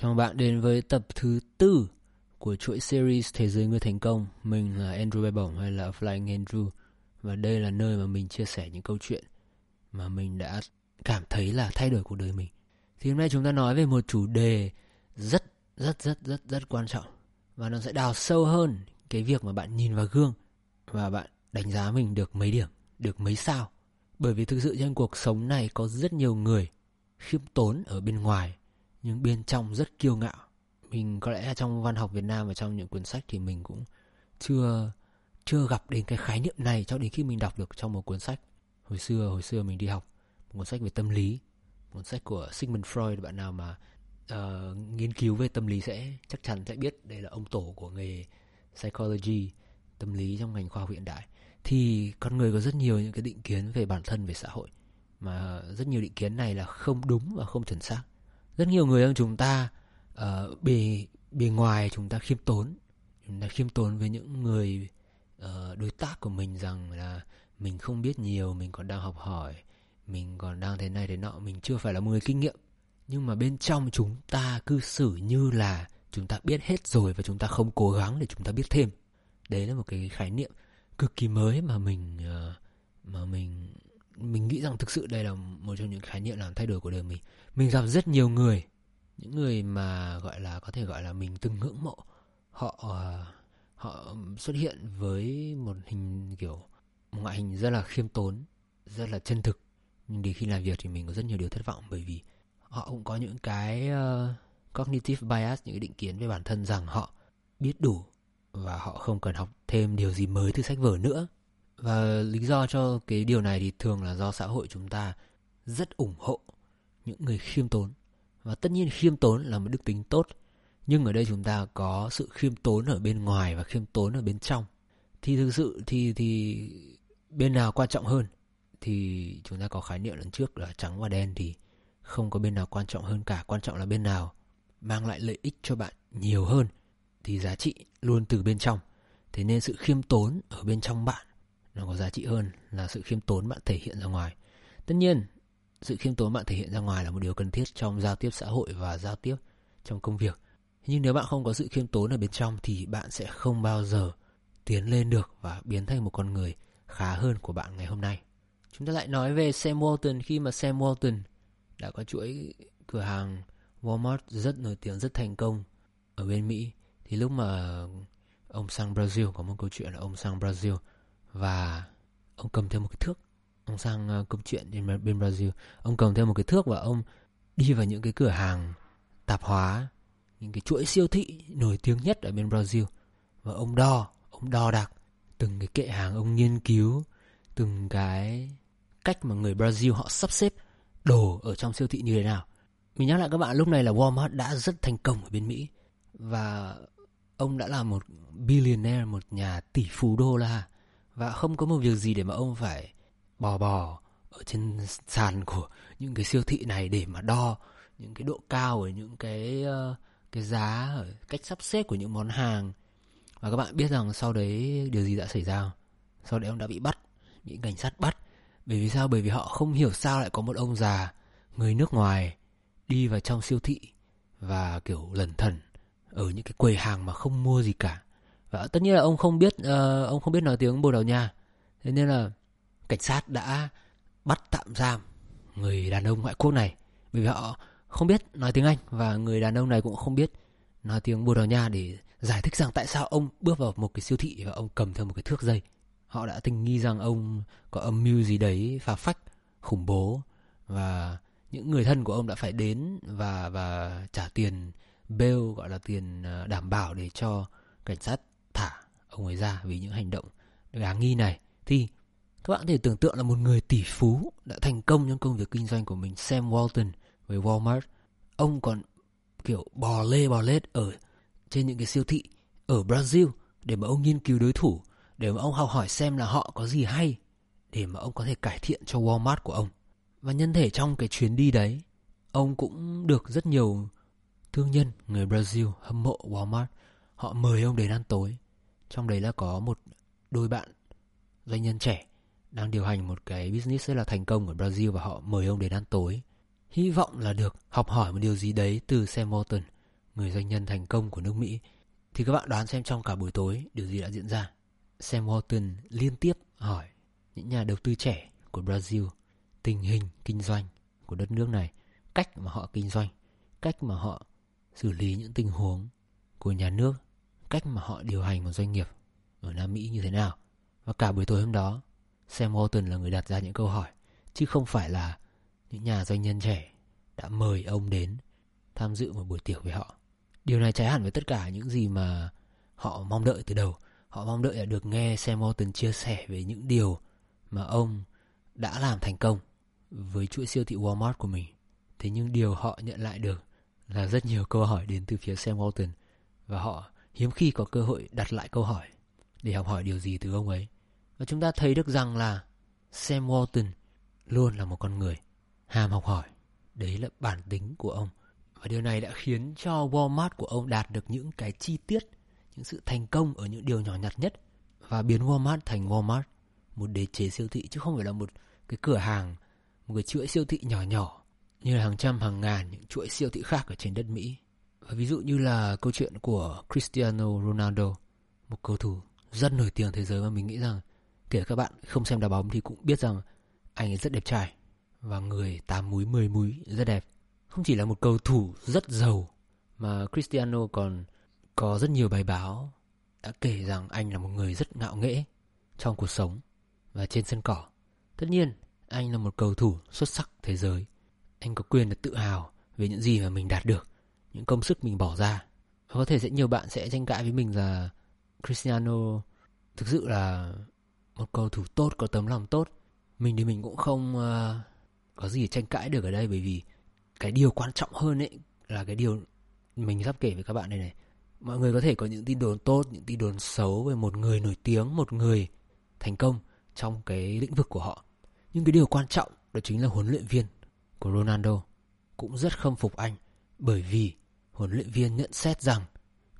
Chào bạn đến với tập thứ tư của chuỗi series Thế giới người thành công. Mình là Andrew Bay Bổng hay là Flying Andrew. Và đây là nơi mà mình chia sẻ những câu chuyện mà mình đã cảm thấy là thay đổi cuộc đời mình. Thì hôm nay chúng ta nói về một chủ đề rất rất rất rất rất quan trọng và nó sẽ đào sâu hơn cái việc mà bạn nhìn vào gương và bạn đánh giá mình được mấy điểm, được mấy sao. Bởi vì thực sự trên cuộc sống này có rất nhiều người khiêm tốn ở bên ngoài nhưng bên trong rất kiêu ngạo. Mình có lẽ trong văn học Việt Nam và trong những cuốn sách thì mình cũng chưa chưa gặp đến cái khái niệm này cho đến khi mình đọc được trong một cuốn sách. Hồi xưa hồi xưa mình đi học một cuốn sách về tâm lý, một cuốn sách của Sigmund Freud bạn nào mà uh, nghiên cứu về tâm lý sẽ chắc chắn sẽ biết đây là ông tổ của nghề psychology, tâm lý trong ngành khoa học hiện đại. Thì con người có rất nhiều những cái định kiến về bản thân về xã hội mà rất nhiều định kiến này là không đúng và không chuẩn xác rất nhiều người trong chúng ta uh, bề bề ngoài chúng ta khiêm tốn. Chúng ta khiêm tốn với những người uh, đối tác của mình rằng là mình không biết nhiều mình còn đang học hỏi mình còn đang thế này thế nọ mình chưa phải là một người kinh nghiệm. Nhưng mà bên trong chúng ta cư xử như là chúng ta biết hết rồi và chúng ta không cố gắng để chúng ta biết thêm. Đấy là một cái khái niệm cực kỳ mới mà mình uh, mà mình mình nghĩ rằng thực sự đây là một trong những khái niệm làm thay đổi của đời mình. Mình gặp rất nhiều người những người mà gọi là có thể gọi là mình từng ngưỡng mộ. Họ ờ, họ xuất hiện với một hình kiểu một ngoại hình rất là khiêm tốn rất là chân thực. Nhưng đến khi làm việc thì mình có rất nhiều điều thất vọng bởi vì họ cũng có những cái uh, cognitive bias những cái định kiến về bản thân rằng họ biết đủ và họ không cần học thêm điều gì mới từ sách vở nữa và lý do cho cái điều này thì thường là do xã hội chúng ta rất ủng hộ những người khiêm tốn. Và tất nhiên khiêm tốn là một đức tính tốt, nhưng ở đây chúng ta có sự khiêm tốn ở bên ngoài và khiêm tốn ở bên trong. Thì thực sự thì thì bên nào quan trọng hơn? Thì chúng ta có khái niệm lần trước là trắng và đen thì không có bên nào quan trọng hơn cả, quan trọng là bên nào mang lại lợi ích cho bạn nhiều hơn thì giá trị luôn từ bên trong. Thế nên sự khiêm tốn ở bên trong bạn nó có giá trị hơn là sự khiêm tốn bạn thể hiện ra ngoài. Tất nhiên, sự khiêm tốn bạn thể hiện ra ngoài là một điều cần thiết trong giao tiếp xã hội và giao tiếp trong công việc. Nhưng nếu bạn không có sự khiêm tốn ở bên trong thì bạn sẽ không bao giờ tiến lên được và biến thành một con người khá hơn của bạn ngày hôm nay. Chúng ta lại nói về Sam Walton khi mà Sam Walton đã có chuỗi cửa hàng Walmart rất nổi tiếng, rất thành công ở bên Mỹ. Thì lúc mà ông sang Brazil, có một câu chuyện là ông sang Brazil và ông cầm theo một cái thước. Ông sang ờ, công chuyện bên, bên Brazil. Ông cầm theo một cái thước và ông đi vào những cái cửa hàng tạp hóa những cái chuỗi siêu thị nổi tiếng nhất ở bên Brazil. Và ông đo ông đo đạc từng cái kệ hàng ông nghiên cứu từng cái cách mà người Brazil họ sắp xếp đồ ở trong siêu thị như thế nào. Mình nhắc lại các bạn lúc này là Walmart đã rất thành công ở bên Mỹ. Và ông đã là một billionaire một nhà tỷ phú đô la và không có một việc gì để mà ông phải bò bò ở trên sàn của những cái siêu thị này để mà đo những cái độ cao ở những cái ờ, cái giá ở cách sắp xếp của những món hàng. Và các bạn biết rằng sau đấy điều gì đã xảy ra sau đấy ông đã bị bắt, bị cảnh sát bắt. Bởi vì sao? Bởi vì họ không hiểu sao lại có một ông già người nước ngoài đi vào trong siêu thị và kiểu lẩn thần ở những cái quầy hàng mà không mua gì cả và tất nhiên là ông không biết uh, ông không biết nói tiếng Bồ Đào Nha thế nên là cảnh sát đã bắt tạm giam người đàn ông ngoại quốc này bởi vì họ không biết nói tiếng Anh và người đàn ông này cũng không biết nói tiếng Bồ Đào Nha để giải thích rằng tại sao ông bước vào một cái siêu thị và ông cầm theo một cái thước dây. Họ đã tình nghi rằng ông có âm mưu gì đấy phá phách, khủng bố và những người thân của ông đã phải đến và và trả tiền bail gọi là tiền ờ, đảm bảo để cho cảnh sát ông ấy ra vì những hành động đáng nghi này. Thì các bạn có thể tưởng tượng là một người tỷ phú đã thành công trong công việc kinh doanh của mình. Sam Walton với Walmart. Ông còn kiểu bò lê, bò lết ở trên những cái siêu thị ở Brazil để mà ông nghiên cứu đối thủ, để mà ông học hỏi xem là họ có gì hay để mà ông có thể cải thiện cho Walmart của ông. Và nhân thể trong cái chuyến đi đấy, ông cũng được rất nhiều thương nhân người Brazil hâm mộ Walmart. Họ mời ông đến ăn tối trong đấy là có một đôi bạn doanh nhân trẻ đang điều hành một cái business rất là thành công ở Brazil và họ mời ông đến ăn tối. Hy vọng là được học hỏi một điều gì đấy từ Sam Walton người doanh nhân thành công của nước Mỹ. Thì các bạn đoán xem trong cả buổi tối điều gì đã diễn ra. Sam Walton liên tiếp hỏi những nhà đầu tư trẻ của Brazil tình hình kinh doanh của đất nước này, cách mà họ kinh doanh, cách mà họ xử lý những tình huống của nhà nước, cách mà họ điều hành một doanh nghiệp ở Nam Mỹ như thế nào. Và cả buổi tối hôm đó, Sam Walton là người đặt ra những câu hỏi, chứ không phải là những nhà doanh nhân trẻ đã mời ông đến tham dự một buổi tiệc với họ. Điều này trái hẳn với tất cả những gì mà họ mong đợi từ đầu. Họ mong đợi là được nghe Sam Walton chia sẻ về những điều mà ông đã làm thành công với chuỗi siêu thị Walmart của mình. Thế nhưng điều họ nhận lại được là rất nhiều câu hỏi đến từ phía Sam Walton và họ hiếm khi có cơ hội đặt lại câu hỏi để học hỏi điều gì từ ông ấy. Và chúng ta thấy được rằng là Sam Walton luôn là một con người ham học hỏi. Đấy là bản tính của ông. Và điều này đã khiến cho Walmart của ông đạt được những cái chi tiết, những sự thành công ở những điều nhỏ nhặt nhất và biến Walmart thành Walmart, một đế chế siêu thị chứ không phải là một cái cửa hàng, một cái chuỗi siêu thị nhỏ nhỏ như là hàng trăm hàng ngàn những chuỗi siêu thị khác ở trên đất Mỹ. Ờ, ví dụ như là câu chuyện của Cristiano Ronaldo, một cầu thủ rất nổi tiếng thế giới mà mình nghĩ rằng kể các bạn không xem đá bóng thì cũng biết rằng anh ấy rất đẹp trai và người tám múi mười múi rất đẹp. Không chỉ là một cầu thủ rất giàu mà Cristiano còn có rất nhiều bài báo đã kể rằng anh là một người rất ngạo nghễ trong cuộc sống và trên sân cỏ. Tất nhiên, anh là một cầu thủ xuất sắc thế giới. Anh có quyền được tự hào về những gì mà mình đạt được, những công sức mình bỏ ra. Và có thể sẽ nhiều bạn sẽ tranh cãi với mình là Cristiano thực sự là một cầu thủ tốt, có tấm lòng tốt. Mình thì mình cũng không uh, có gì tranh cãi được ở đây bởi vì cái điều quan trọng hơn ấy là cái điều mình sắp kể với các bạn đây này. Mọi người có thể có những tin đồn tốt, những tin đồn xấu về một người nổi tiếng, một người thành công trong cái lĩnh vực của họ. Nhưng cái điều quan trọng đó chính là huấn luyện viên của Ronaldo cũng rất khâm phục anh bởi vì huấn luyện viên nhận xét rằng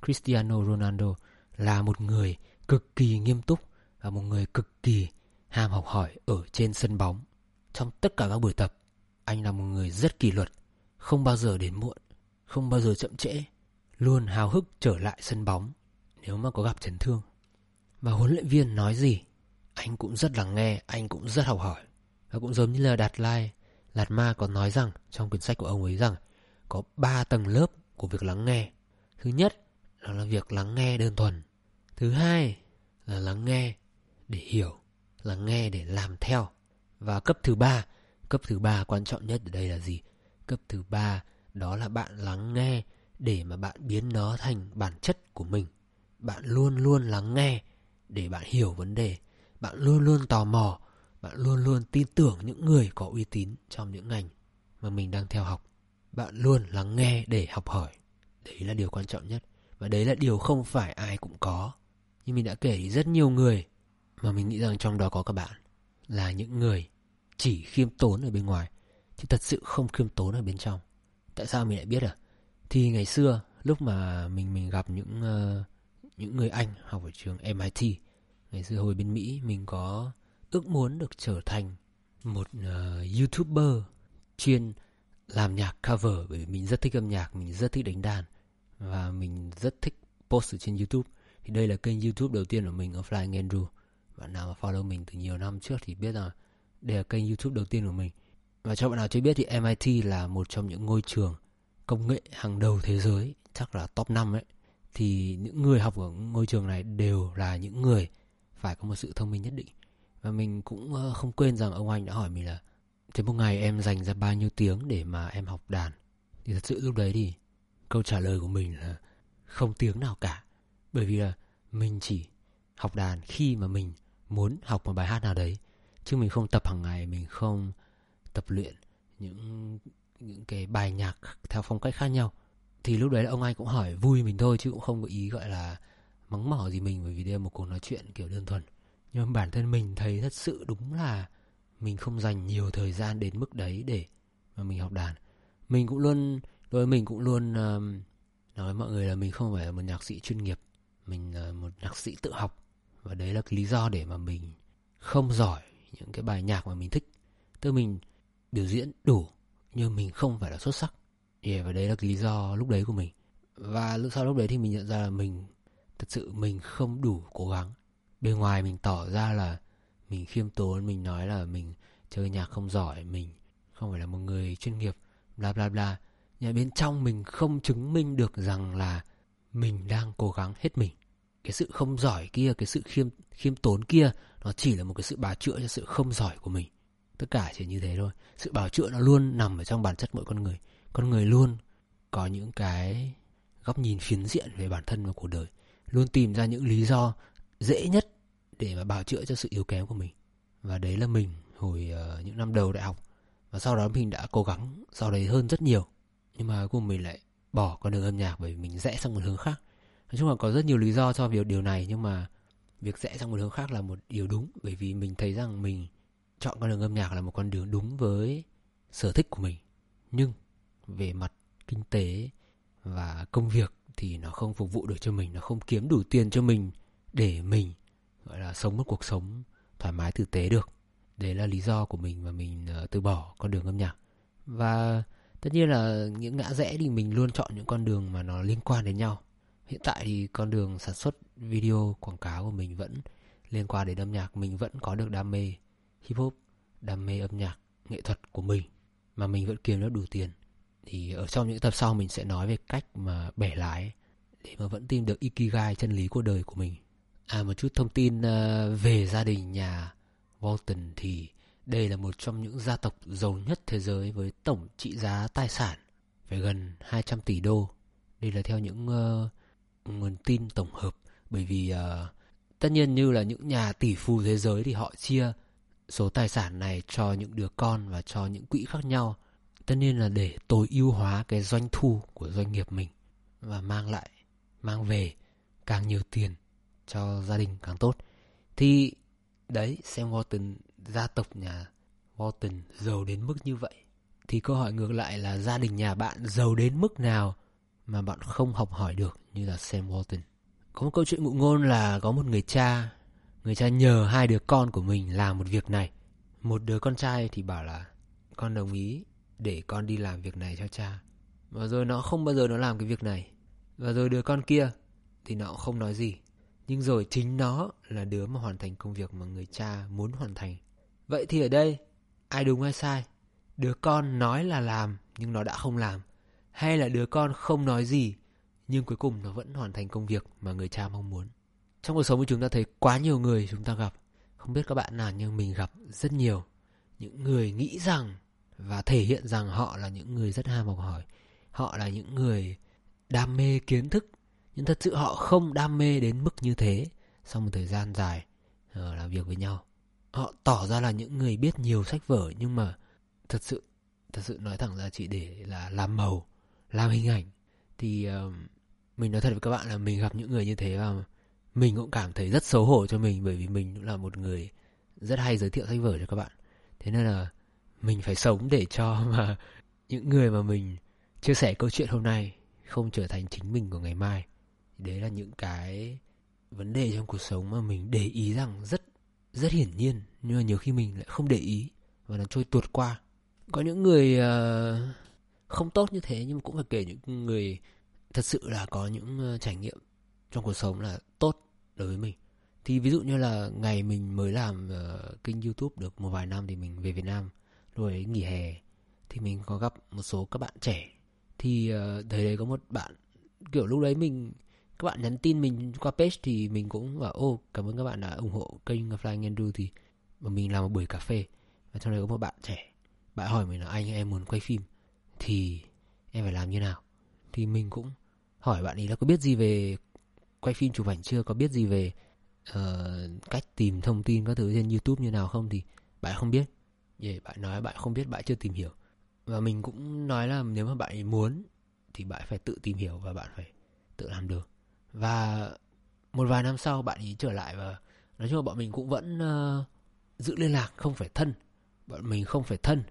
Cristiano Ronaldo là một người cực kỳ nghiêm túc và một người cực kỳ ham học hỏi ở trên sân bóng. Trong tất cả các buổi tập, anh là một người rất kỷ luật, không bao giờ đến muộn, không bao giờ chậm trễ, luôn hào hức trở lại sân bóng nếu mà có gặp chấn thương. Và huấn luyện viên nói gì, anh cũng rất lắng nghe, anh cũng rất học hỏi. Và cũng giống như là Đạt Lai, Lạt Ma còn nói rằng trong quyển sách của ông ấy rằng có ba tầng lớp của việc lắng nghe. Thứ nhất đó là việc lắng nghe đơn thuần. Thứ hai là lắng nghe để hiểu, lắng nghe để làm theo. Và cấp thứ ba, cấp thứ ba quan trọng nhất ở đây là gì? Cấp thứ ba đó là bạn lắng nghe để mà bạn biến nó thành bản chất của mình. Bạn luôn luôn lắng nghe để bạn hiểu vấn đề. Bạn luôn luôn tò mò, bạn luôn luôn tin tưởng những người có uy tín trong những ngành mà mình đang theo học. Bạn luôn lắng nghe để học hỏi. Đấy là điều quan trọng nhất. Và đấy là điều không phải ai cũng có. Như mình đã kể thì rất nhiều người mà mình nghĩ rằng trong đó có các bạn là những người chỉ khiêm tốn ở bên ngoài chứ thật sự không khiêm tốn ở bên trong. Tại sao mình lại biết à? Thì ngày xưa lúc mà mình mình gặp những uh, những người Anh học ở trường MIT, ngày xưa hồi bên Mỹ mình có ước muốn được trở thành một uh, YouTuber chuyên làm nhạc cover bởi vì mình rất thích âm nhạc, mình rất thích đánh đàn và mình rất thích post ở trên YouTube. Thì đây là kênh YouTube đầu tiên của mình ở Flying Andrew. Bạn nào mà follow mình từ nhiều năm trước thì biết rằng đây là kênh YouTube đầu tiên của mình. Và cho bạn nào chưa biết thì MIT là một trong những ngôi trường công nghệ hàng đầu thế giới, chắc là top 5 ấy. Thì những người học ở ngôi trường này đều là những người phải có một sự thông minh nhất định. Và mình cũng ờ, không quên rằng ông anh đã hỏi mình là Thế một ngày em dành ra bao nhiêu tiếng để mà em học đàn? Thì thật sự lúc đấy thì câu trả lời của mình là không tiếng nào cả. Bởi vì là mình chỉ học đàn khi mà mình muốn học một bài hát nào đấy. Chứ mình không tập hàng ngày, mình không tập luyện những những cái bài nhạc theo phong cách khác nhau. Thì lúc đấy ông anh cũng hỏi vui mình thôi chứ cũng không có ý gọi là mắng mỏ gì mình bởi vì đây là một cuộc nói chuyện kiểu đơn thuần. Nhưng mà bản thân mình thấy thật sự đúng là mình không dành nhiều thời gian đến mức đấy để mà mình học đàn. Mình cũng luôn đối với mình cũng luôn uh, nói với mọi người là mình không phải là một nhạc sĩ chuyên nghiệp, mình là một nhạc sĩ tự học và đấy là cái lý do để mà mình không giỏi những cái bài nhạc mà mình thích. Tức mình biểu diễn đủ nhưng mình không phải là xuất sắc. Yeah, và đấy là cái lý do lúc đấy của mình. và sau lúc đấy thì mình nhận ra là mình thật sự mình không đủ cố gắng bên ngoài mình tỏ ra là mình khiêm tốn, mình nói là mình chơi nhạc không giỏi, mình không phải là một người chuyên nghiệp, bla bla bla. Nhưng bên trong mình không chứng minh được rằng là mình đang cố gắng hết mình. Cái sự không giỏi kia, cái sự khiêm khiêm tốn kia, nó chỉ là một cái sự bào chữa cho sự không giỏi của mình. Tất cả chỉ như thế thôi. Sự bào chữa nó luôn nằm ở trong bản chất mỗi con người. Con người luôn có những cái góc nhìn phiến diện về bản thân và cuộc đời. Luôn tìm ra những lý do dễ nhất để mà bào chữa cho sự yếu kém của mình. Và đấy là mình hồi uh, những năm đầu đại học. Và sau đó mình đã cố gắng sau đấy hơn rất nhiều. Nhưng mà cuối cùng mình lại bỏ con đường âm nhạc bởi vì mình rẽ sang một hướng khác. Nói chung là có rất nhiều lý do cho việc điều này nhưng mà việc rẽ sang một hướng khác là một điều đúng. Bởi vì mình thấy rằng mình chọn con đường âm nhạc là một con đường đúng với sở thích của mình. Nhưng về mặt kinh tế và công việc thì nó không phục vụ được cho mình nó không kiếm đủ tiền cho mình để mình gọi là sống một cuộc sống thoải mái tử tế được. Đấy là lý do của mình mà mình ờ, từ bỏ con đường âm nhạc. Và tất nhiên là những ngã rẽ thì mình luôn chọn những con đường mà nó liên quan đến nhau. Hiện tại thì con đường sản xuất video quảng cáo của mình vẫn liên quan đến âm nhạc. Mình vẫn có được đam mê hip hop đam mê âm nhạc, nghệ thuật của mình, mà mình vẫn kiếm được đủ tiền. Thì ở trong những tập sau mình sẽ nói về cách mà bẻ lái để mà vẫn tìm được ikigai chân lý của đời của mình à một chút thông tin à, về gia đình nhà Walton thì đây là một trong những gia tộc giàu nhất thế giới với tổng trị giá tài sản phải gần 200 tỷ đô. Đây là theo những uh, nguồn tin tổng hợp bởi vì uh, tất nhiên như là những nhà tỷ phú thế giới thì họ chia số tài sản này cho những đứa con và cho những quỹ khác nhau. Tất nhiên là để tối ưu hóa cái doanh thu của doanh nghiệp mình và mang lại mang về càng nhiều tiền cho gia đình càng tốt. Thì đấy, xem Walton gia tộc nhà Walton giàu đến mức như vậy thì câu hỏi ngược lại là gia đình nhà bạn giàu đến mức nào mà bạn không học hỏi được như là Sam Walton. Có một câu chuyện ngụ ngôn là có một người cha, người cha nhờ hai đứa con của mình làm một việc này. Một đứa con trai thì bảo là con đồng ý để con đi làm việc này cho cha. Và rồi nó không bao giờ nó làm cái việc này. Và rồi đứa con kia thì nó cũng không nói gì. Nhưng rồi chính nó là đứa mà hoàn thành công việc mà người cha muốn hoàn thành. Vậy thì ở đây, ai đúng ai sai? Đứa con nói là làm nhưng nó đã không làm. Hay là đứa con không nói gì nhưng cuối cùng nó vẫn hoàn thành công việc mà người cha mong muốn. Trong cuộc sống của chúng ta thấy quá nhiều người chúng ta gặp. Không biết các bạn nào nhưng mình gặp rất nhiều. Những người nghĩ rằng và thể hiện rằng họ là những người rất ham học hỏi. Họ là những người đam mê kiến thức. Nhưng thật sự họ không đam mê đến mức như thế sau một thời gian dài uh, làm việc với nhau. Họ tỏ ra là những người biết nhiều sách vở nhưng mà thật sự thật sự nói thẳng ra chỉ để là làm màu, làm hình ảnh thì uh, mình nói thật với các bạn là mình gặp những người như thế và mình cũng cảm thấy rất xấu hổ cho mình bởi vì mình cũng là một người rất hay giới thiệu sách vở cho các bạn. Thế nên là mình phải sống để cho mà những người mà mình chia sẻ câu chuyện hôm nay không trở thành chính mình của ngày mai. Đấy là những cái vấn đề trong cuộc sống mà mình để ý rằng rất rất hiển nhiên nhưng mà nhiều khi mình lại không để ý và nó trôi tuột qua. Có những người uh, không tốt như thế nhưng mà cũng phải kể những người thật sự là có những ờ, trải nghiệm trong cuộc sống là tốt đối với mình. Thì ví dụ như là ngày mình mới làm uh, kênh youtube được một vài năm thì mình về việt nam rồi ấy nghỉ hè thì mình có gặp một số các bạn trẻ. Thì uh, đấy có một bạn kiểu lúc đấy mình các bạn nhắn tin mình qua page thì mình cũng bảo ô cảm ơn các bạn đã ủng hộ kênh Flying Andrew thì mà mình làm một buổi cà phê. Và trong đấy có một bạn trẻ bạn hỏi mình là anh em muốn quay phim thì em phải làm như nào? Thì mình cũng hỏi bạn ấy là có biết gì về quay phim chụp ảnh chưa? Có biết gì về uh, cách tìm thông tin các thứ trên youtube như nào không? Thì bạn không biết. Vậy bạn nói bạn không biết bạn chưa tìm hiểu. Và mình cũng nói là nếu mà bạn ấy muốn thì bạn phải tự tìm hiểu và bạn phải tự làm được và một vài năm sau bạn ấy trở lại và nói chung là bọn mình cũng vẫn uh, giữ liên lạc không phải thân. Bọn mình không phải thân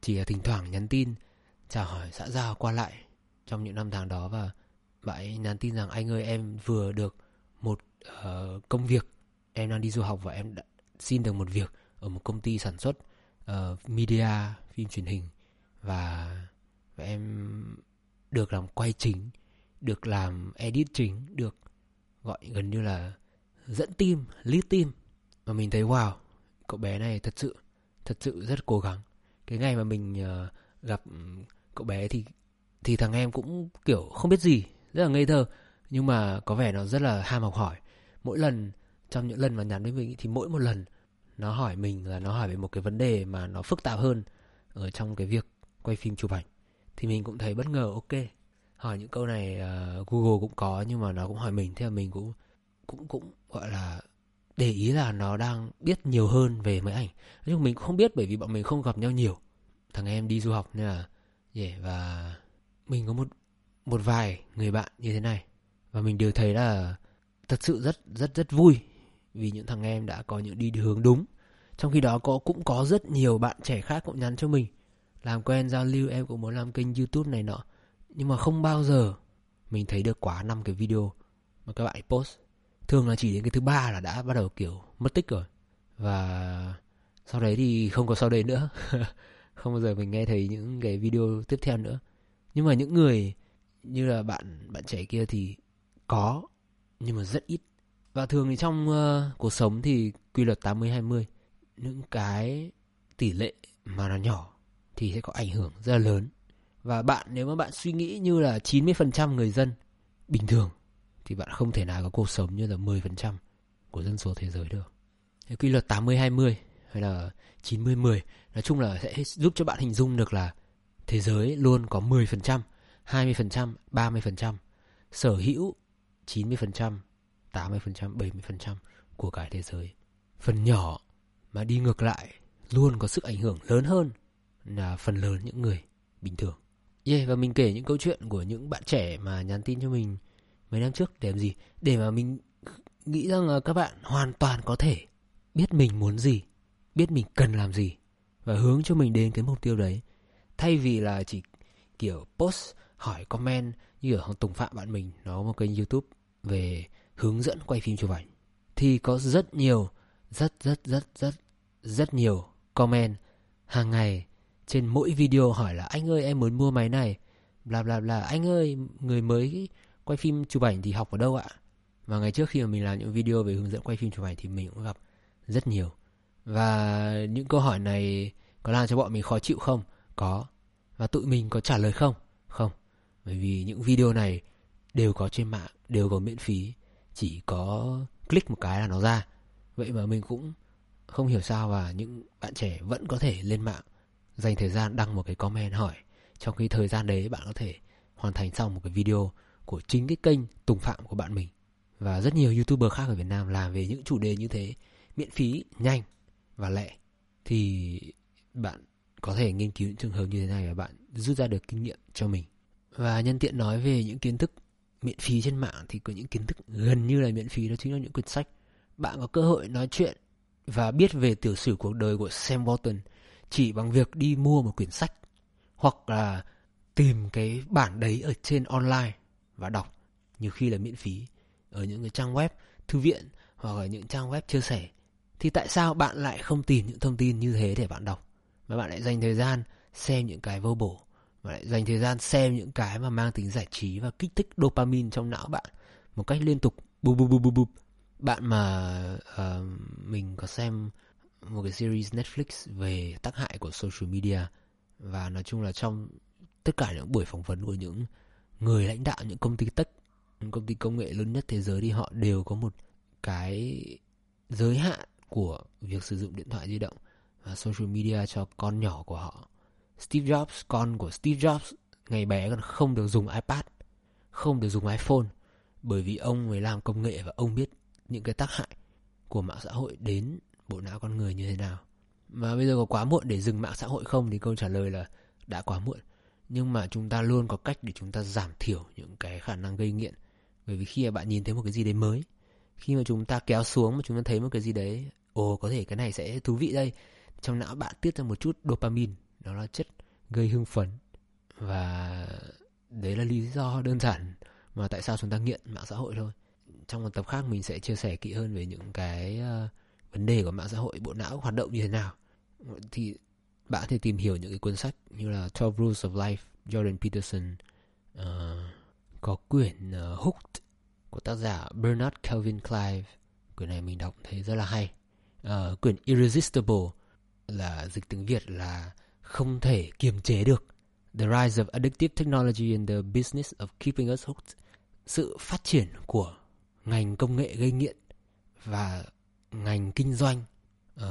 chỉ là thỉnh thoảng nhắn tin chào hỏi xã giao qua lại trong những năm tháng đó và bạn ấy nhắn tin rằng anh ơi em vừa được một uh, công việc. Em đang đi du học và em đã xin được một việc ở một công ty sản xuất uh, media phim truyền hình. Và và em được làm quay chính được làm edit chính được gọi gần như là dẫn tim lead tim và mình thấy wow cậu bé này thật sự thật sự rất cố gắng. Cái ngày mà mình uh, gặp ừ, cậu bé thì thì thằng em cũng kiểu không biết gì rất là ngây thơ. Nhưng mà có vẻ nó rất là ham học hỏi. Mỗi lần trong những lần mà nhắn với mình thì mỗi một lần nó hỏi mình là nó hỏi về một cái vấn đề mà nó phức tạp hơn ở trong cái việc quay phim chụp ảnh. Thì mình cũng thấy bất ngờ ok hỏi những câu này uh, Google cũng có nhưng mà nó cũng hỏi mình thế là mình cũng cũng cũng gọi là để ý là nó đang biết nhiều hơn về máy ảnh. Nói chung mình cũng không biết bởi vì bọn mình không gặp nhau nhiều. Thằng em đi du học nên là yeah, và mình có một một vài người bạn như thế này. Và mình đều thấy là thật sự rất rất rất vui vì những thằng em đã có những đi hướng đúng. Trong khi đó có cũng có rất nhiều bạn trẻ khác cũng nhắn cho mình. Làm quen giao lưu em cũng muốn làm kênh youtube này nọ nhưng mà không bao giờ mình thấy được quá năm cái video mà các bạn post. Thường là chỉ đến cái thứ ba là đã bắt đầu kiểu mất tích rồi. Và sau đấy thì không có sau đấy nữa. Không bao giờ mình nghe thấy những cái video tiếp theo nữa. Nhưng mà những người như là bạn bạn trẻ kia thì có nhưng mà rất ít. Và thường thì trong uh, cuộc sống thì quy luật 80 20 những cái tỷ lệ mà nó nhỏ thì sẽ có ảnh hưởng rất là lớn. Và bạn nếu mà bạn suy nghĩ như là 90% người dân bình thường thì bạn không thể nào có cuộc sống như là 10% của dân số thế giới được. Thế quy luật 80 20 hay là 90 10 nói chung là sẽ giúp cho bạn hình dung được là thế giới luôn có 10%, 20%, 30% sở hữu 90%, 80%, 70% của cả thế giới. Phần nhỏ mà đi ngược lại luôn có sức ảnh hưởng lớn hơn là phần lớn những người bình thường. Yeah, và mình kể những câu chuyện của những bạn trẻ mà nhắn tin cho mình mấy năm trước để làm gì? Để mà mình nghĩ rằng là các bạn hoàn toàn có thể biết mình muốn gì, biết mình cần làm gì và hướng cho mình đến cái mục tiêu đấy. Thay vì là chỉ kiểu post hỏi comment như ở Tùng Phạm bạn mình nó một kênh YouTube về hướng dẫn quay phim chụp ảnh thì có rất nhiều rất rất rất rất rất nhiều comment hàng ngày trên mỗi video hỏi là, anh ơi, em muốn mua máy này. Bla bla bla. Anh ơi, người mới quay phim chụp ảnh thì học ở đâu ạ? Và ngày trước khi mà mình làm những video về hướng dẫn quay phim chụp ảnh thì mình cũng gặp rất nhiều. Và những câu hỏi này có làm cho bọn mình khó chịu không? Có. Và tụi mình có trả lời không? Không. Bởi vì những video này đều có trên mạng, đều có miễn phí. Chỉ có click một cái là nó ra. Vậy mà mình cũng không hiểu sao và những bạn trẻ vẫn có thể lên mạng dành thời gian đăng một cái comment hỏi. Trong khi thời gian đấy bạn có thể hoàn thành xong một cái video của chính cái kênh Tùng Phạm của bạn mình. Và rất nhiều youtuber khác ở Việt Nam làm về những chủ đề như thế miễn phí, nhanh và lẹ. Thì bạn có thể nghiên cứu những trường hợp như thế này và bạn rút ra được kinh nghiệm cho mình. Và nhân tiện nói về những kiến thức miễn phí trên mạng thì có những kiến thức gần như là miễn phí đó chính là những quyển sách. Bạn có cơ hội nói chuyện và biết về tiểu sử cuộc đời của Sam Walton chỉ bằng việc đi mua một quyển sách hoặc là tìm cái bản đấy ở trên online và đọc nhiều khi là miễn phí ở những cái trang web thư viện hoặc là những trang web chia sẻ. Thì tại sao bạn lại không tìm những thông tin như thế để bạn đọc? Mà bạn lại dành thời gian xem những cái vô bổ và lại dành thời gian xem những cái mà mang tính giải trí và kích thích dopamine trong não bạn một cách liên tục. Bù bù bù bù bù bạn mà uh, mình có xem một cái series Netflix về tác hại của social media. Và nói chung là trong tất cả những buổi phỏng vấn của những người lãnh đạo những công ty tech những công ty công nghệ lớn nhất thế giới thì họ đều có một cái giới hạn của việc sử dụng điện thoại di động và social media cho con nhỏ của họ. Steve Jobs, con của Steve Jobs, ngày bé còn không được dùng iPad, không được dùng iPhone, bởi vì ông mới làm công nghệ và ông biết những cái tác hại của mạng xã hội đến bộ não con người như thế nào. Và bây giờ có quá muộn để dừng mạng xã hội không thì câu trả lời là đã quá muộn. Nhưng mà chúng ta luôn có cách để chúng ta giảm thiểu những cái khả năng gây nghiện. Bởi vì khi mà bạn nhìn thấy một cái gì đấy mới, khi mà chúng ta kéo xuống mà chúng ta thấy một cái gì đấy, ồ có thể cái này sẽ thú vị đây, trong não bạn tiết ra một chút dopamine đó là chất gây hưng phấn và đấy là lý do đơn giản mà tại sao chúng ta nghiện mạng xã hội thôi trong một tập khác mình sẽ chia sẻ kỹ hơn về những cái uh, vấn đề của mạng xã hội bộ não hoạt động như thế nào thì bạn có thể tìm hiểu những cái cuốn sách như là 12 Rules of Life Jordan Peterson uh, có quyển uh, Hooked của tác giả Bernard Calvin Clive. Quyển này mình đọc thấy rất là hay. Uh, quyển Irresistible là dịch tiếng Việt là không thể kiềm chế được. The Rise of Addictive Technology and the Business of Keeping Us Hooked. Sự phát triển của ngành công nghệ gây nghiện và ngành kinh doanh uh,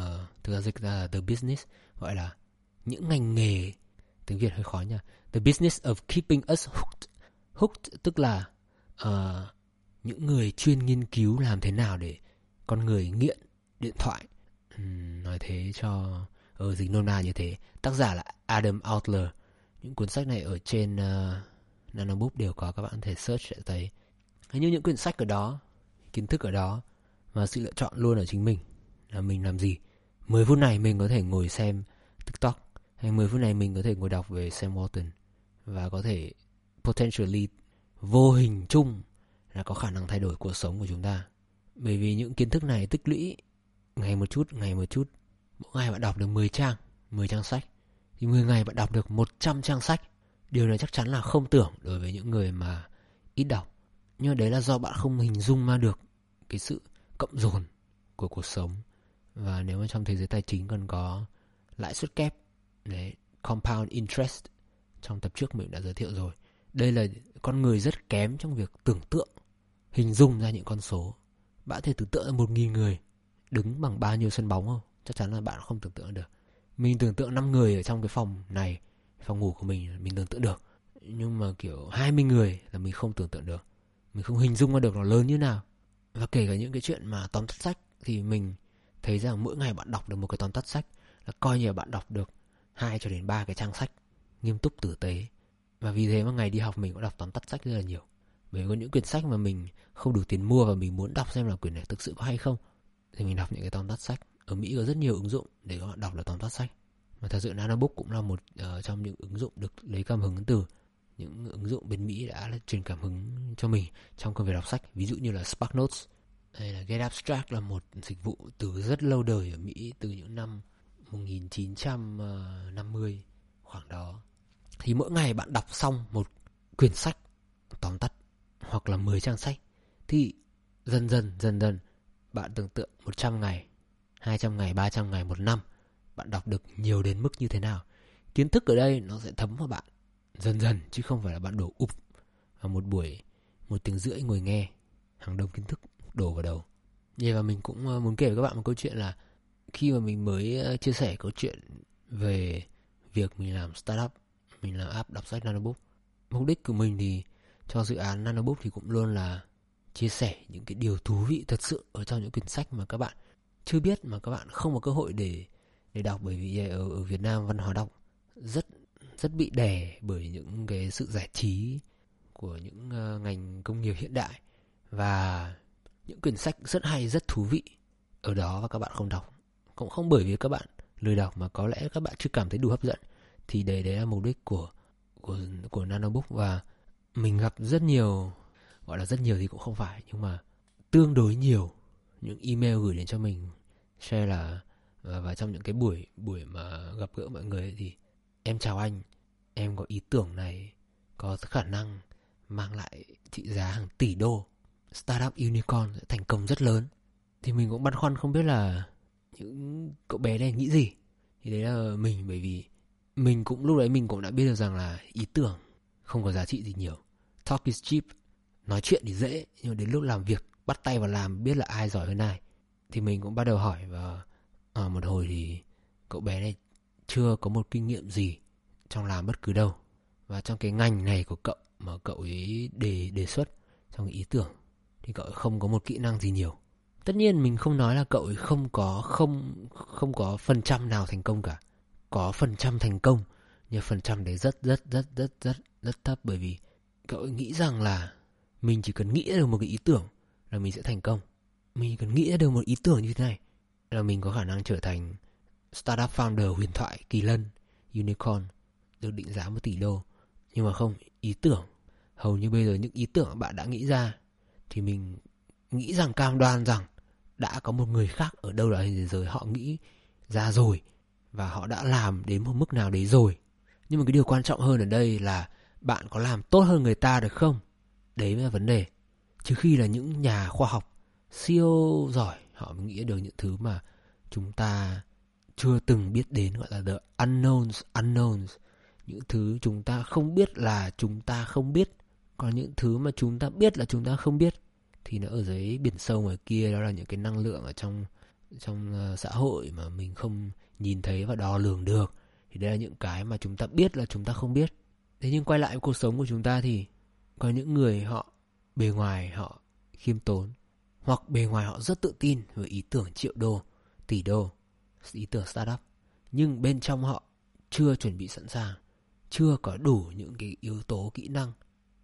thực ra dịch ra là the business gọi là những ngành nghề tiếng Việt hơi khó nha the business of keeping us hooked hooked tức là uh, những người chuyên nghiên cứu làm thế nào để con người nghiện điện thoại. Uhm, nói thế cho ở dịch nôm na như thế. Tác giả là Adam Outler. Những cuốn sách này ở trên uh, Nanobook đều có các bạn có thể search sẽ thấy. Như những quyển sách ở đó kiến thức ở đó và sự lựa chọn luôn ở chính mình là mình làm gì. 10 phút này mình có thể ngồi xem tiktok, hay 10 phút này mình có thể ngồi đọc về Sam Walton. Và có thể potentially vô hình chung là có khả năng thay đổi cuộc sống của chúng ta. Bởi vì những kiến thức này tích lũy ngày một chút, ngày một chút. Mỗi ngày bạn đọc được 10 trang 10 trang sách. Thì 10 ngày bạn đọc được 100 trang sách. Điều này chắc chắn là không tưởng đối với những người mà ít đọc. Nhưng đấy là do bạn không hình dung ra được cái sự cộng dồn của cuộc sống. Và nếu mà trong thế giới tài chính còn có lãi suất kép, đấy, compound interest trong tập trước mình đã giới thiệu rồi, đây là con người rất kém trong việc tưởng tượng, hình dung ra những con số. Bạn thể tưởng tượng ra một nghìn người đứng bằng bao nhiêu sân bóng không? Chắc chắn là bạn không tưởng tượng được. Mình tưởng tượng 5 người ở trong cái phòng này, phòng ngủ của mình mình tưởng tượng được. Nhưng mà kiểu 20 người là mình không tưởng tượng được. Mình không hình dung ra được nó lớn như nào và kể cả những cái chuyện mà tóm tắt sách thì mình thấy rằng mỗi ngày bạn đọc được một cái tóm tắt sách là coi như là bạn đọc được hai cho đến ba cái trang sách nghiêm túc tử tế. Và vì thế mà ngày đi học mình cũng đọc tóm tắt sách rất là nhiều. Bởi có những quyển sách mà mình không đủ tiền mua và mình muốn đọc xem là quyển này thực sự có hay không thì mình đọc những cái tóm tắt sách. Ở Mỹ có rất nhiều ứng dụng để các bạn đọc được tóm tắt sách. Mà thật sự Nanobook cũng là một uh, trong những ứng dụng được lấy cảm hứng từ những ứng dụng bên Mỹ đã truyền cảm hứng cho mình trong công việc đọc sách, ví dụ như là Spark Notes hay là Get Abstract là một dịch vụ từ rất lâu đời ở Mỹ, từ những năm 1950 khoảng đó. Thì mỗi ngày bạn đọc xong một quyển sách, tóm tắt, hoặc là 10 trang sách, thì dần dần dần dần bạn tưởng tượng 100 ngày 200 ngày 300 ngày, một năm bạn đọc được nhiều đến mức như thế nào. Kiến thức ở đây nó sẽ thấm vào bạn dần dần chứ không phải là bạn đổ ụp vào một buổi một tiếng rưỡi ngồi nghe hàng đông kiến thức đổ vào đầu. Vậy và mình cũng ờ, muốn kể với các bạn một câu chuyện là khi mà mình mới ờ, chia sẻ câu chuyện về việc mình làm startup mình làm app đọc sách nanobook. Mục đích của mình thì cho dự án nanobook thì cũng luôn là chia sẻ những cái điều thú vị thật sự ở trong những quyển sách mà các bạn chưa biết mà các bạn không có cơ hội để để đọc bởi vì ở, ở Việt Nam văn hóa đọc rất rất bị đè bởi những cái sự giải trí của những uh, ngành công nghiệp hiện đại. Và những quyển sách rất hay rất thú vị ở đó và các bạn không đọc. Cũng không bởi vì các bạn lười đọc mà có lẽ các bạn chưa cảm thấy đủ hấp dẫn. Thì đấy đấy là mục đích của của của nanobook. Và mình gặp rất nhiều gọi là rất nhiều thì cũng không phải nhưng mà tương đối nhiều những email gửi đến cho mình share là và, và trong những cái buổi buổi mà gặp gỡ mọi người thì em chào anh em có ý tưởng này có khả năng mang lại trị giá hàng tỷ đô. Startup unicorn sẽ thành công rất lớn. Thì mình cũng băn khoăn không biết là những cậu bé này nghĩ gì. Thì đấy là mình bởi vì mình cũng lúc đấy mình cũng đã biết được rằng là ý tưởng không có giá trị gì nhiều. Talk is cheap nói chuyện thì dễ nhưng đến lúc làm việc bắt tay vào làm biết là ai giỏi hơn ai. Thì mình cũng bắt đầu hỏi và à, một hồi thì cậu bé này chưa có một kinh nghiệm gì trong làm bất cứ đâu. Và trong cái ngành này của cậu mà cậu ấy đề đề xuất, trong cái ý tưởng, thì cậu ấy không có một kỹ năng gì nhiều. Tất nhiên mình không nói là cậu ấy không có, không không có phần trăm nào thành công cả. Có phần trăm thành công, nhưng phần trăm đấy rất rất rất rất rất rất thấp. Bởi vì cậu ấy nghĩ rằng là mình chỉ cần nghĩ được một cái ý tưởng là mình sẽ thành công. Mình cần nghĩ được một ý tưởng như thế này là mình có khả năng trở thành startup founder huyền thoại kỳ lân, unicorn được định giá một tỷ đô. Nhưng mà không, ý tưởng, hầu như bây giờ những ý tưởng bạn đã nghĩ ra, thì mình nghĩ rằng, cam đoan rằng đã có một người khác ở đâu đó trên thế giới họ nghĩ ra rồi và họ đã làm đến một mức nào đấy rồi. Nhưng mà cái điều quan trọng hơn ở đây là bạn có làm tốt hơn người ta được không? Đấy mới là vấn đề. Trừ khi là những nhà khoa học siêu giỏi, họ mới nghĩ được những thứ mà chúng ta chưa từng biết đến, gọi là the unknowns unknowns những thứ chúng ta không biết là chúng ta không biết. Còn những thứ mà chúng ta biết là chúng ta không biết thì nó ở dưới biển sâu ngoài kia, đó là những cái năng lượng ở trong trong ờ, xã hội mà mình không nhìn thấy và đo lường được. Thì đây là những cái mà chúng ta biết là chúng ta không biết. Thế nhưng quay lại với cuộc sống của chúng ta thì có những người họ bề ngoài họ khiêm tốn, hoặc bề ngoài họ rất tự tin với ý tưởng triệu đô, tỷ đô, ý tưởng startup. Nhưng bên trong họ chưa chuẩn bị sẵn sàng chưa có đủ những cái yếu tố kỹ năng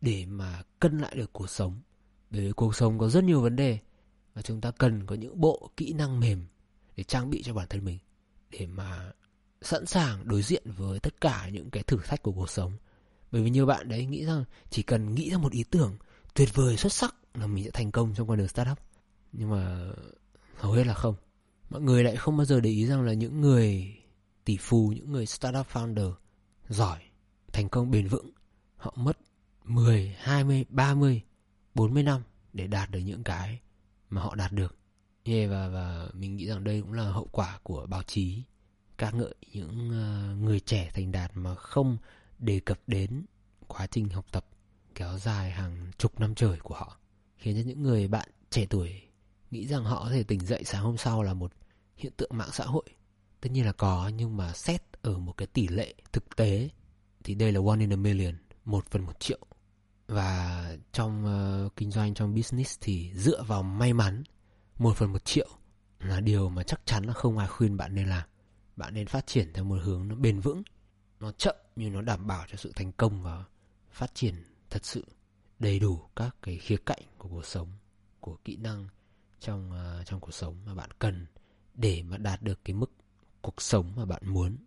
để mà cân lại được cuộc sống. Bởi vì cuộc sống có rất nhiều vấn đề và chúng ta cần có những bộ kỹ năng mềm để trang bị cho bản thân mình để mà sẵn sàng đối diện với tất cả những cái thử thách của cuộc sống. Bởi vì nhiều bạn đấy nghĩ rằng chỉ cần nghĩ ra một ý tưởng tuyệt vời xuất sắc là mình sẽ thành công trong con đường startup. Nhưng mà hầu hết là không. Mọi người lại không bao giờ để ý rằng là những người tỷ phú, những người startup founder giỏi thành công bền vững họ mất 10, 20, 30, 40 năm để đạt được những cái mà họ đạt được. Yeah, và và mình nghĩ rằng đây cũng là hậu quả của báo chí ca ngợi những ờ, người trẻ thành đạt mà không đề cập đến quá trình học tập kéo dài hàng chục năm trời của họ khiến cho những người bạn trẻ tuổi nghĩ rằng họ có thể tỉnh dậy sáng hôm sau là một hiện tượng mạng xã hội tất nhiên là có nhưng mà xét ở một cái tỷ lệ thực tế thì đây là one in a million một phần một triệu. Và trong uh, kinh doanh trong business thì dựa vào may mắn một phần một triệu là điều mà chắc chắn là không ai khuyên bạn nên làm. Bạn nên phát triển theo một hướng nó bền vững nó chậm nhưng nó đảm bảo cho sự thành công và phát triển thật sự đầy đủ các cái khía cạnh của cuộc sống của kỹ năng trong uh, trong cuộc sống mà bạn cần để mà đạt được cái mức cuộc sống mà bạn muốn.